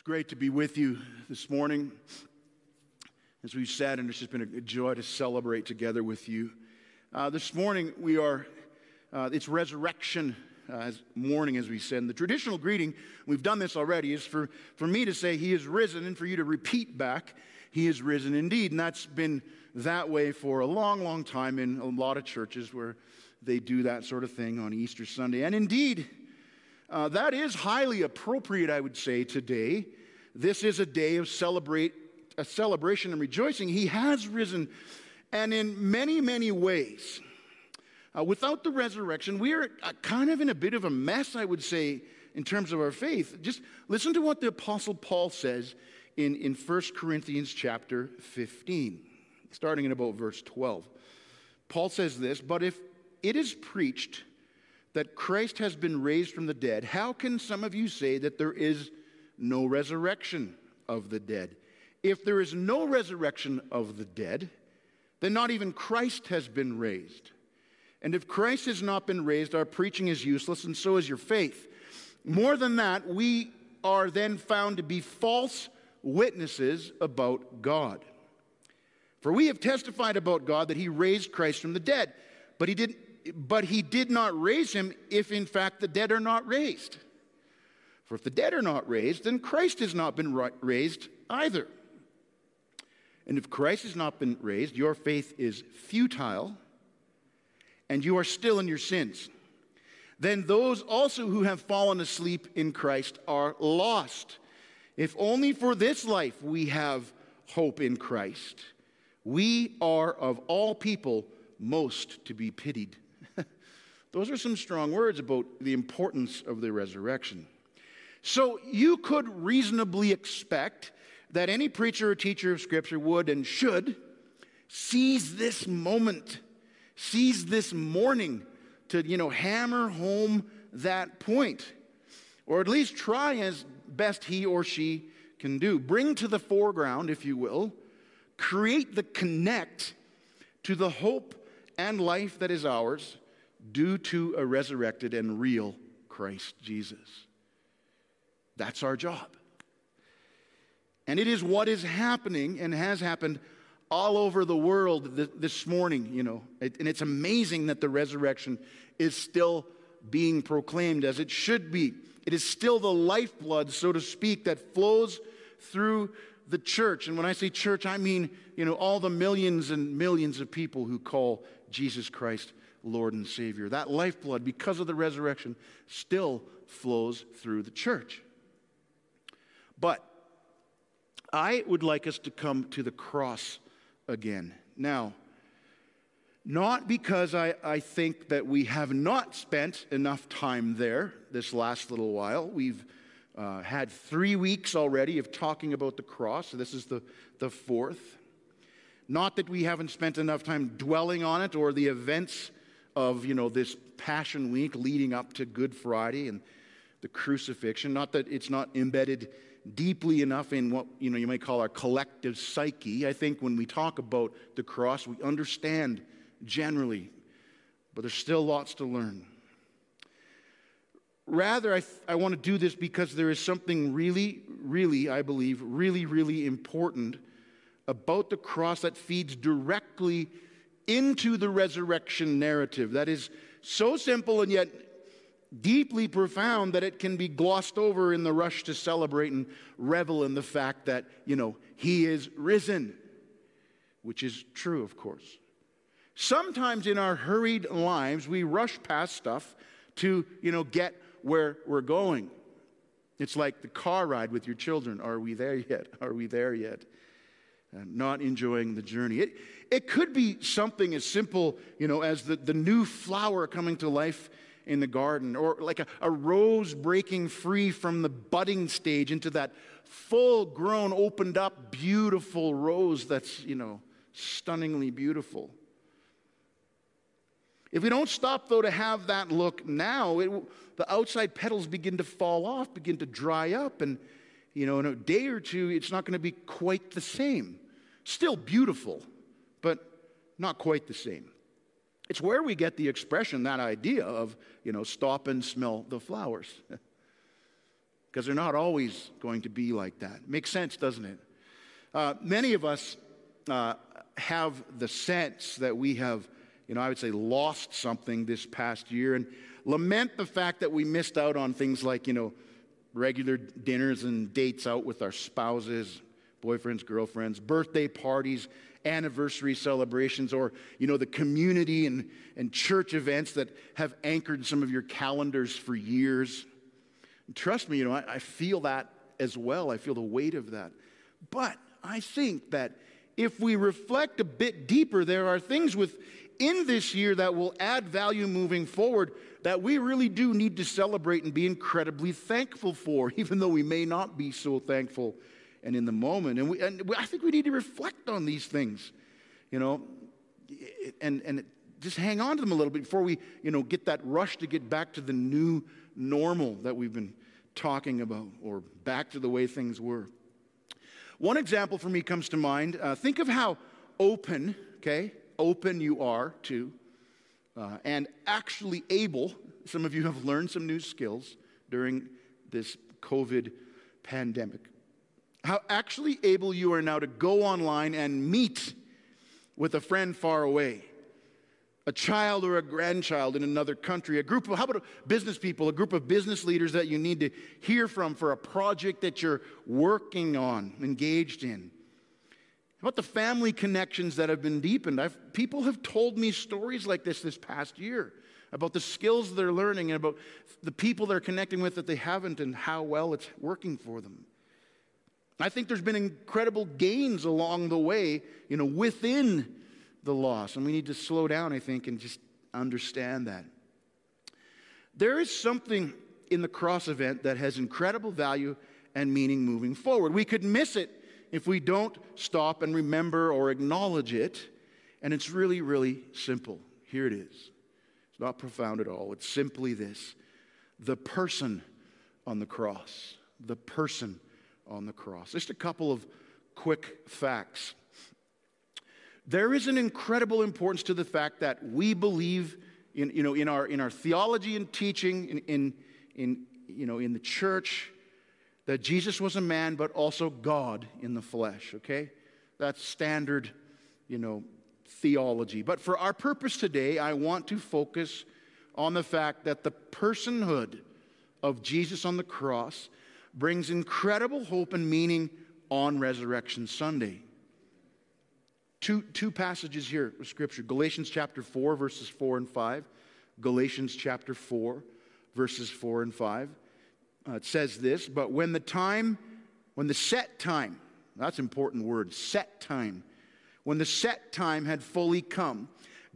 It's great to be with you this morning. As we've said, and it's just been a joy to celebrate together with you. Uh, this morning, we are, uh, it's resurrection uh, morning, as we said. And the traditional greeting, we've done this already, is for, for me to say, He is risen, and for you to repeat back, He is risen indeed. And that's been that way for a long, long time in a lot of churches where they do that sort of thing on Easter Sunday. And indeed, uh, that is highly appropriate, I would say, today. This is a day of celebrate, a celebration and rejoicing. He has risen, and in many, many ways. Uh, without the resurrection, we are uh, kind of in a bit of a mess, I would say, in terms of our faith. Just listen to what the Apostle Paul says in, in 1 Corinthians chapter 15, starting in about verse 12. Paul says this But if it is preached that Christ has been raised from the dead, how can some of you say that there is no resurrection of the dead? If there is no resurrection of the dead, then not even Christ has been raised. And if Christ has not been raised, our preaching is useless, and so is your faith. More than that, we are then found to be false witnesses about God. For we have testified about God that he raised Christ from the dead, but he didn't but he did not raise him if in fact the dead are not raised. For if the dead are not raised, then Christ has not been raised either. And if Christ has not been raised, your faith is futile and you are still in your sins. Then those also who have fallen asleep in Christ are lost. If only for this life we have hope in Christ, we are of all people most to be pitied. Those are some strong words about the importance of the resurrection. So you could reasonably expect that any preacher or teacher of Scripture would and should seize this moment, seize this morning to, you know, hammer home that point, or at least try as best he or she can do. Bring to the foreground, if you will, create the connect to the hope and life that is ours due to a resurrected and real Christ Jesus. That's our job. And it is what is happening and has happened all over the world this morning, you know. And it's amazing that the resurrection is still being proclaimed as it should be. It is still the lifeblood, so to speak, that flows through the church. And when I say church, I mean, you know, all the millions and millions of people who call Jesus Christ Lord and Savior. That lifeblood, because of the resurrection, still flows through the church. But I would like us to come to the cross again. Now, not because I, I think that we have not spent enough time there this last little while. We've uh, had three weeks already of talking about the cross. So this is the, the fourth. Not that we haven't spent enough time dwelling on it or the events of, you know, this Passion Week leading up to Good Friday and the crucifixion. Not that it's not embedded deeply enough in what, you know, you might call our collective psyche. I think when we talk about the cross, we understand generally, but there's still lots to learn. Rather, I, I want to do this because there is something really, really, I believe, really, really important about the cross that feeds directly into the resurrection narrative that is so simple and yet deeply profound that it can be glossed over in the rush to celebrate and revel in the fact that, you know, he is risen, which is true, of course. Sometimes in our hurried lives, we rush past stuff to, you know, get where we're going. It's like the car ride with your children. Are we there yet? Are we there yet? Uh, not enjoying the journey. It, it could be something as simple, you know, as the, the new flower coming to life in the garden, or like a, a rose breaking free from the budding stage into that full grown, opened up, beautiful rose that's, you know, stunningly beautiful. If we don't stop, though, to have that look now, it, the outside petals begin to fall off, begin to dry up, and you know, in a day or two, it's not going to be quite the same. Still beautiful, but not quite the same. It's where we get the expression, that idea of, you know, stop and smell the flowers. because they're not always going to be like that. Makes sense, doesn't it? Uh, many of us uh, have the sense that we have, you know, I would say lost something this past year and lament the fact that we missed out on things like, you know, regular dinners and dates out with our spouses, boyfriends, girlfriends, birthday parties, anniversary celebrations, or, you know, the community and, and church events that have anchored some of your calendars for years. And trust me, you know, I, I feel that as well. I feel the weight of that. But I think that if we reflect a bit deeper, there are things within this year that will add value moving forward that we really do need to celebrate and be incredibly thankful for, even though we may not be so thankful and in the moment. And, we, and I think we need to reflect on these things, you know, and, and just hang on to them a little bit before we, you know, get that rush to get back to the new normal that we've been talking about or back to the way things were. One example for me comes to mind. Uh, think of how open, okay, open you are to uh, and actually able, some of you have learned some new skills during this COVID pandemic. How actually able you are now to go online and meet with a friend far away, a child or a grandchild in another country, a group of, how about business people, a group of business leaders that you need to hear from for a project that you're working on, engaged in about the family connections that have been deepened. I've, people have told me stories like this this past year about the skills they're learning and about the people they're connecting with that they haven't and how well it's working for them. I think there's been incredible gains along the way, you know, within the loss. And we need to slow down, I think, and just understand that. There is something in the cross event that has incredible value and meaning moving forward. We could miss it if we don't stop and remember or acknowledge it. And it's really, really simple. Here it is. It's not profound at all. It's simply this the person on the cross. The person on the cross. Just a couple of quick facts. There is an incredible importance to the fact that we believe in, you know, in, our, in our theology and teaching, in, in, in, you know, in the church, that Jesus was a man, but also God in the flesh, okay? That's standard, you know, theology. But for our purpose today, I want to focus on the fact that the personhood of Jesus on the cross brings incredible hope and meaning on Resurrection Sunday. Two, two passages here of Scripture Galatians chapter 4, verses 4 and 5. Galatians chapter 4, verses 4 and 5. Uh, it says this, but when the time, when the set time, that's important word, set time, when the set time had fully come,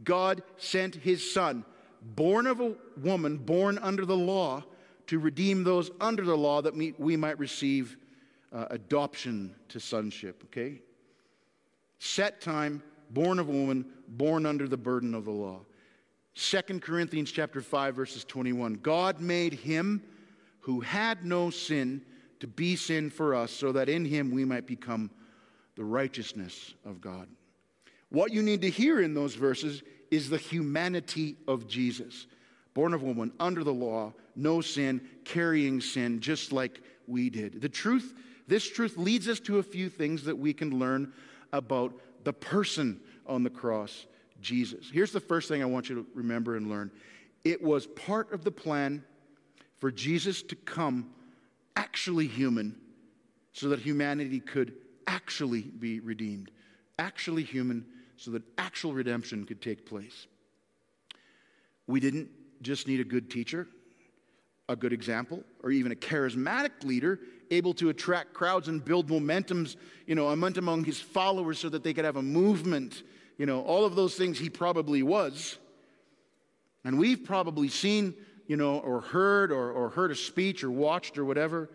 God sent his son, born of a woman, born under the law, to redeem those under the law that we, might receive uh, adoption to sonship, okay? Set time, born of a woman, born under the burden of the law. 2 Corinthians chapter 5 verses 21. God made him who had no sin to be sin for us, so that in him we might become the righteousness of God. What you need to hear in those verses is the humanity of Jesus. Born of woman, under the law, no sin, carrying sin, just like we did. The truth, this truth leads us to a few things that we can learn about the person on the cross, Jesus. Here's the first thing I want you to remember and learn it was part of the plan for Jesus to come actually human so that humanity could actually be redeemed. Actually human so that actual redemption could take place. We didn't just need a good teacher, a good example, or even a charismatic leader able to attract crowds and build momentums, you know, among his followers so that they could have a movement, you know, all of those things he probably was. And we've probably seen you know, or heard or, or heard a speech or watched or whatever,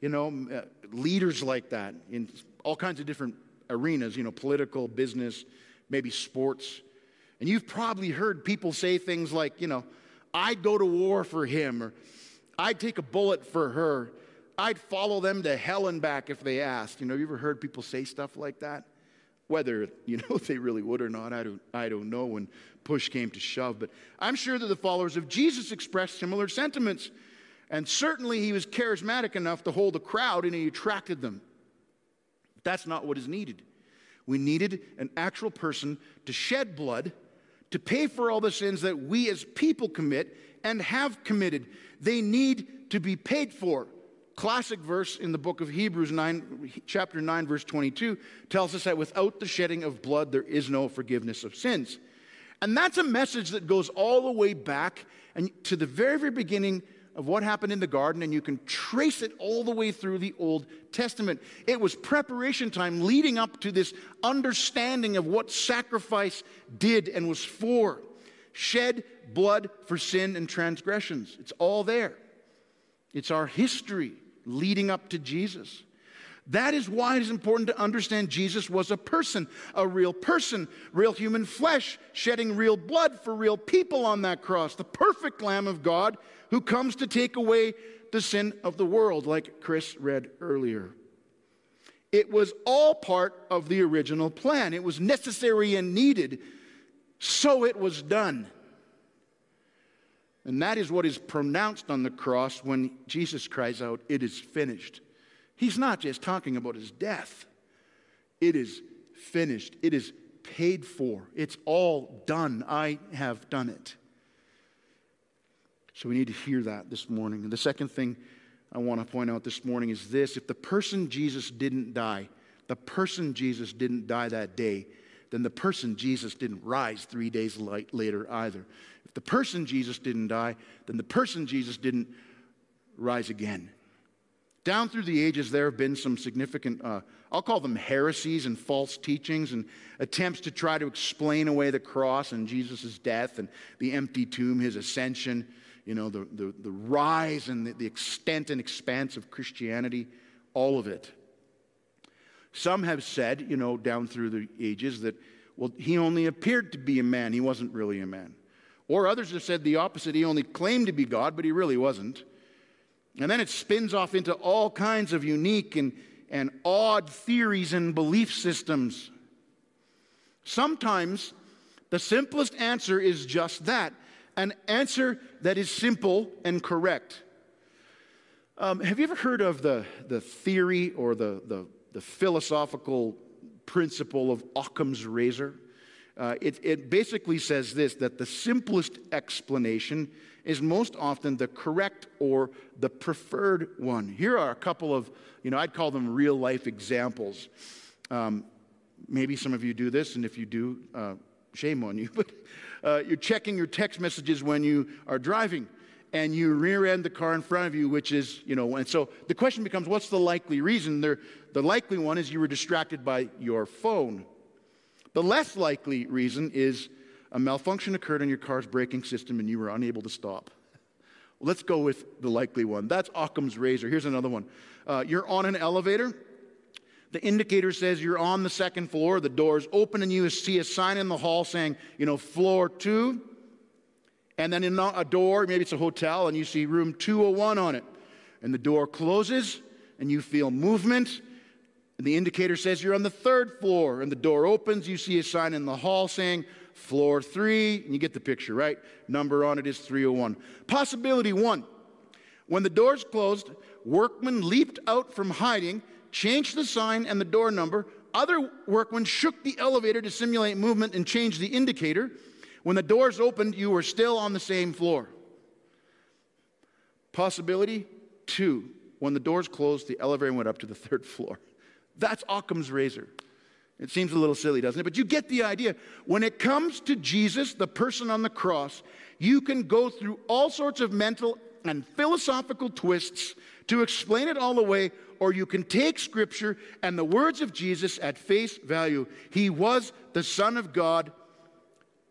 you know, uh, leaders like that in all kinds of different arenas, you know, political, business, maybe sports. And you've probably heard people say things like, you know, I'd go to war for him, or I'd take a bullet for her. I'd follow them to hell and back if they asked. You know, you ever heard people say stuff like that? Whether, you know, they really would or not, I don't, I don't know when push came to shove. But I'm sure that the followers of Jesus expressed similar sentiments. And certainly he was charismatic enough to hold a crowd and he attracted them. But That's not what is needed. We needed an actual person to shed blood, to pay for all the sins that we as people commit and have committed. They need to be paid for. Classic verse in the book of Hebrews 9 chapter 9 verse 22 tells us that without the shedding of blood there is no forgiveness of sins. And that's a message that goes all the way back and to the very very beginning of what happened in the garden, and you can trace it all the way through the Old Testament. It was preparation time leading up to this understanding of what sacrifice did and was for. Shed blood for sin and transgressions. It's all there. It's our history leading up to Jesus. That is why it is important to understand Jesus was a person, a real person, real human flesh, shedding real blood for real people on that cross, the perfect Lamb of God who comes to take away the sin of the world, like Chris read earlier. It was all part of the original plan. It was necessary and needed, so it was done. And that is what is pronounced on the cross when Jesus cries out, It is finished. He's not just talking about his death, it is finished, it is paid for, it's all done. I have done it. So we need to hear that this morning. And the second thing I want to point out this morning is this if the person Jesus didn't die, the person Jesus didn't die that day, then the person Jesus didn't rise three days later either. If the person Jesus didn't die, then the person Jesus didn't rise again. Down through the ages, there have been some significant, uh, I'll call them heresies and false teachings and attempts to try to explain away the cross and Jesus' death and the empty tomb, his ascension, you know, the, the, the rise and the, the extent and expanse of Christianity, all of it. Some have said, you know, down through the ages that, well, he only appeared to be a man, he wasn't really a man. Or others have said the opposite, he only claimed to be God, but he really wasn't. And then it spins off into all kinds of unique and, and odd theories and belief systems. Sometimes the simplest answer is just that an answer that is simple and correct. Um, have you ever heard of the, the theory or the, the, the philosophical principle of Occam's razor? Uh, it, it basically says this that the simplest explanation is most often the correct or the preferred one. Here are a couple of, you know, I'd call them real life examples. Um, maybe some of you do this, and if you do, uh, shame on you. But uh, you're checking your text messages when you are driving and you rear end the car in front of you, which is, you know, and so the question becomes what's the likely reason? There, the likely one is you were distracted by your phone. The less likely reason is a malfunction occurred in your car's braking system and you were unable to stop. let's go with the likely one. That's Occam's razor. Here's another one. Uh, you're on an elevator the indicator says you're on the second floor, the door's open, and you see a sign in the hall saying, you know, floor two. And then in a door, maybe it's a hotel, and you see room 201 on it. And the door closes, and you feel movement. And the indicator says you're on the third floor, and the door opens. You see a sign in the hall saying, floor three, and you get the picture, right? Number on it is 301. Possibility one when the doors closed, workmen leaped out from hiding changed the sign and the door number. Other workmen shook the elevator to simulate movement and changed the indicator. When the doors opened, you were still on the same floor. Possibility two when the doors closed, the elevator went up to the third floor. That's Occam's razor. It seems a little silly, doesn't it? But you get the idea. When it comes to Jesus, the person on the cross, you can go through all sorts of mental and philosophical twists to explain it all away or you can take Scripture and the words of Jesus at face value. He was the Son of God,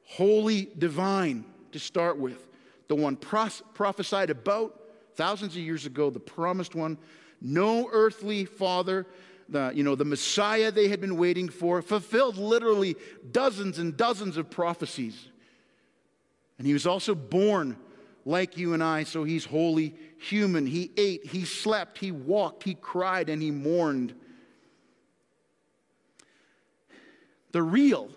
holy, divine, to start with, the one prophesied about thousands of years ago, the promised one, no earthly father. You know, the Messiah they had been waiting for, fulfilled literally dozens and dozens of prophecies. And he was also born like you and I, so he's wholly human. He ate, he slept, he walked, he cried, and he mourned. The real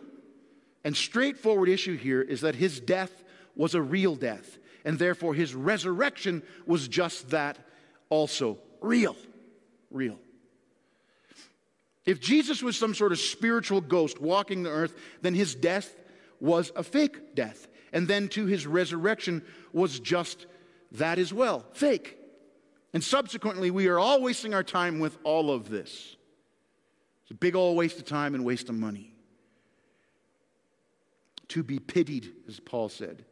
and straightforward issue here is that his death was a real death. and therefore his resurrection was just that also real. Real. If Jesus was some sort of spiritual ghost walking the earth, then his death was a fake death. And then to his resurrection was just that as well fake. And subsequently, we are all wasting our time with all of this. It's a big old waste of time and waste of money. To be pitied, as Paul said.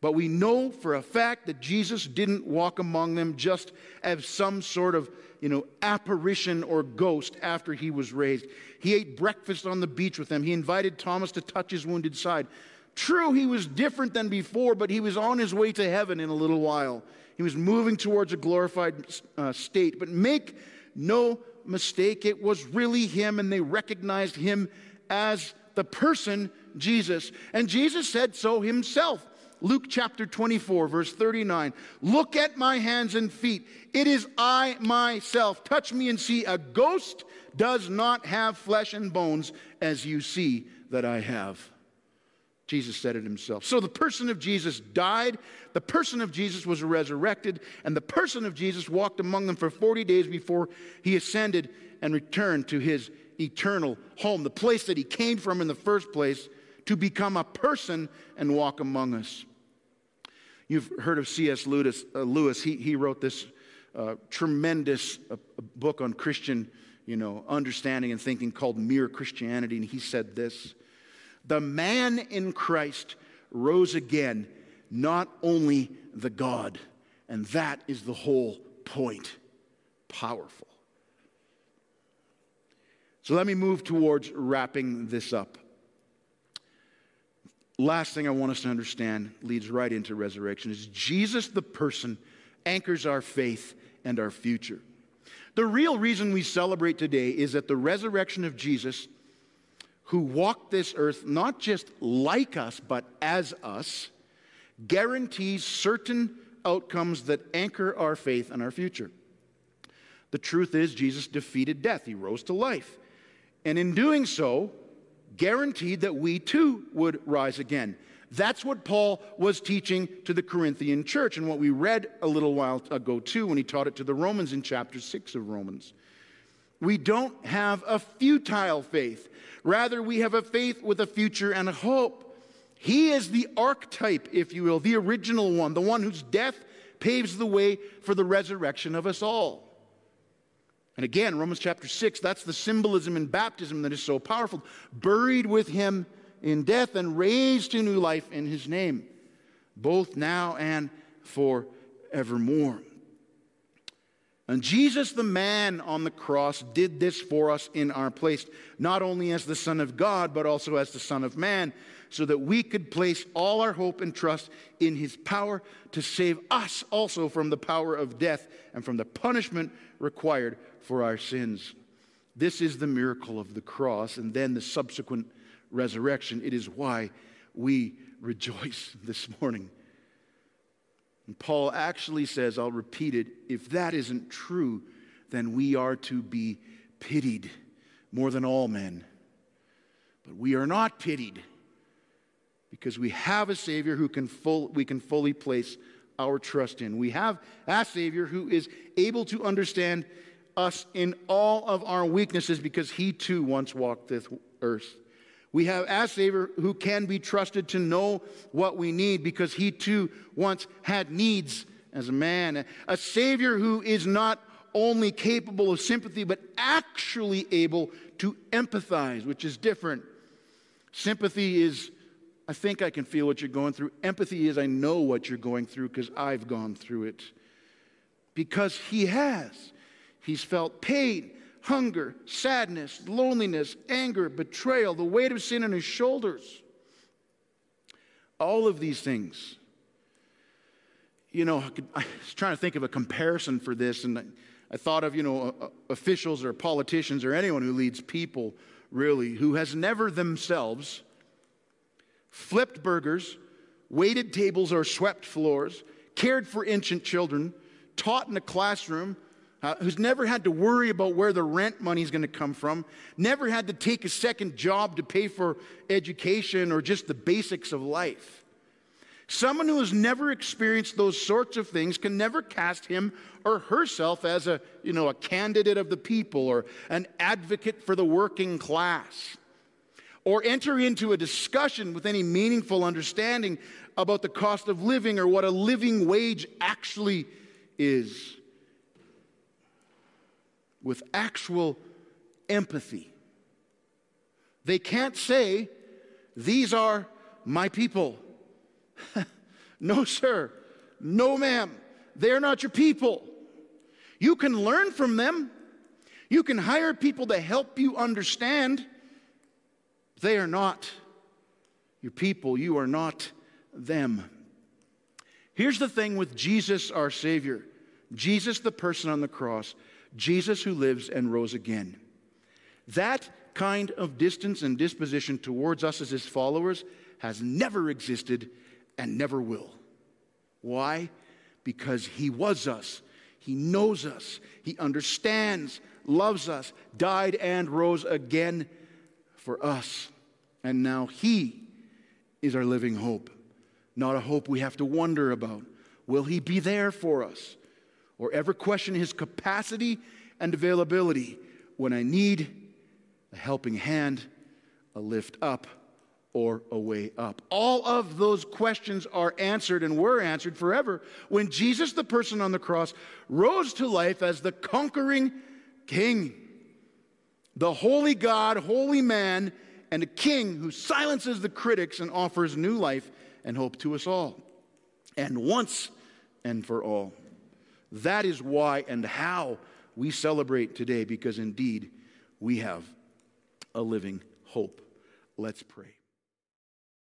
But we know for a fact that Jesus didn't walk among them just as some sort of, you know, apparition or ghost after he was raised. He ate breakfast on the beach with them. He invited Thomas to touch his wounded side. True, he was different than before, but he was on his way to heaven in a little while. He was moving towards a glorified uh, state. But make no mistake, it was really him, and they recognized him as the person Jesus. And Jesus said so himself. Luke chapter 24, verse 39. Look at my hands and feet. It is I myself. Touch me and see. A ghost does not have flesh and bones as you see that I have. Jesus said it himself. So the person of Jesus died, the person of Jesus was resurrected, and the person of Jesus walked among them for 40 days before he ascended and returned to his eternal home, the place that he came from in the first place to become a person and walk among us. You've heard of C.S. Lewis. Uh, Lewis. He, he wrote this uh, tremendous uh, book on Christian you know, understanding and thinking called Mere Christianity, and he said this The man in Christ rose again, not only the God. And that is the whole point. Powerful. So let me move towards wrapping this up. Last thing I want us to understand leads right into resurrection is Jesus, the person, anchors our faith and our future. The real reason we celebrate today is that the resurrection of Jesus, who walked this earth not just like us, but as us, guarantees certain outcomes that anchor our faith and our future. The truth is, Jesus defeated death, he rose to life. And in doing so, guaranteed that we too would rise again. That's what Paul was teaching to the Corinthian church, and what we read a little while ago too when he taught it to the Romans in chapter 6 of Romans. We don't have a futile faith. Rather, we have a faith with a future and a hope. He is the archetype, if you will, the original one, the one whose death paves the way for the resurrection of us all. And again, Romans chapter 6, that's the symbolism in baptism that is so powerful. Buried with him in death and raised to new life in his name, both now and forevermore. And Jesus, the man on the cross, did this for us in our place, not only as the Son of God, but also as the Son of Man, so that we could place all our hope and trust in his power to save us also from the power of death and from the punishment required for our sins. This is the miracle of the cross and then the subsequent resurrection. It is why we rejoice this morning. And Paul actually says, I'll repeat it, if that isn't true, then we are to be pitied more than all men. But we are not pitied because we have a Savior who can full, we can fully place our trust in. We have a Savior who is able to understand us in all of our weaknesses because he too once walked this earth. We have a Savior who can be trusted to know what we need because he too once had needs as a man. A Savior who is not only capable of sympathy, but actually able to empathize, which is different. Sympathy is, I think I can feel what you're going through. Empathy is, I know what you're going through because I've gone through it. Because He has. He's felt pain, hunger, sadness, loneliness, anger, betrayal, the weight of sin on his shoulders. All of these things. You know, I was trying to think of a comparison for this, and I thought of, you know, officials or politicians or anyone who leads people, really, who has never themselves flipped burgers, waited tables, or swept floors, cared for infant children, taught in a classroom, uh, who's never had to worry about where the rent money is going to come from, never had to take a second job to pay for education or just the basics of life. Someone who has never experienced those sorts of things can never cast him or herself as a, you know, a candidate of the people or an advocate for the working class or enter into a discussion with any meaningful understanding about the cost of living or what a living wage actually is with actual empathy. They can't say, These are my people. no, sir. No, ma'am. They're not your people. You can learn from them. You can hire people to help you understand. They are not your people. You are not them. Here's the thing with Jesus, our Savior Jesus, the person on the cross, Jesus who lives and rose again. That kind of distance and disposition towards us as his followers has never existed and never will. Why? Because he was us, he knows us, he understands, loves us, died and rose again for us. And now he is our living hope, not a hope we have to wonder about. Will he be there for us? Or ever question his capacity and availability when I need a helping hand, a lift up, or a way up? All of those questions are answered and were answered forever when Jesus, the person on the cross, rose to life as the conquering king. The holy God, holy man, and a king who silences the critics and offers new life and hope to us all. And once and for all. That is why and how we celebrate today, because indeed we have a living hope. Let's pray.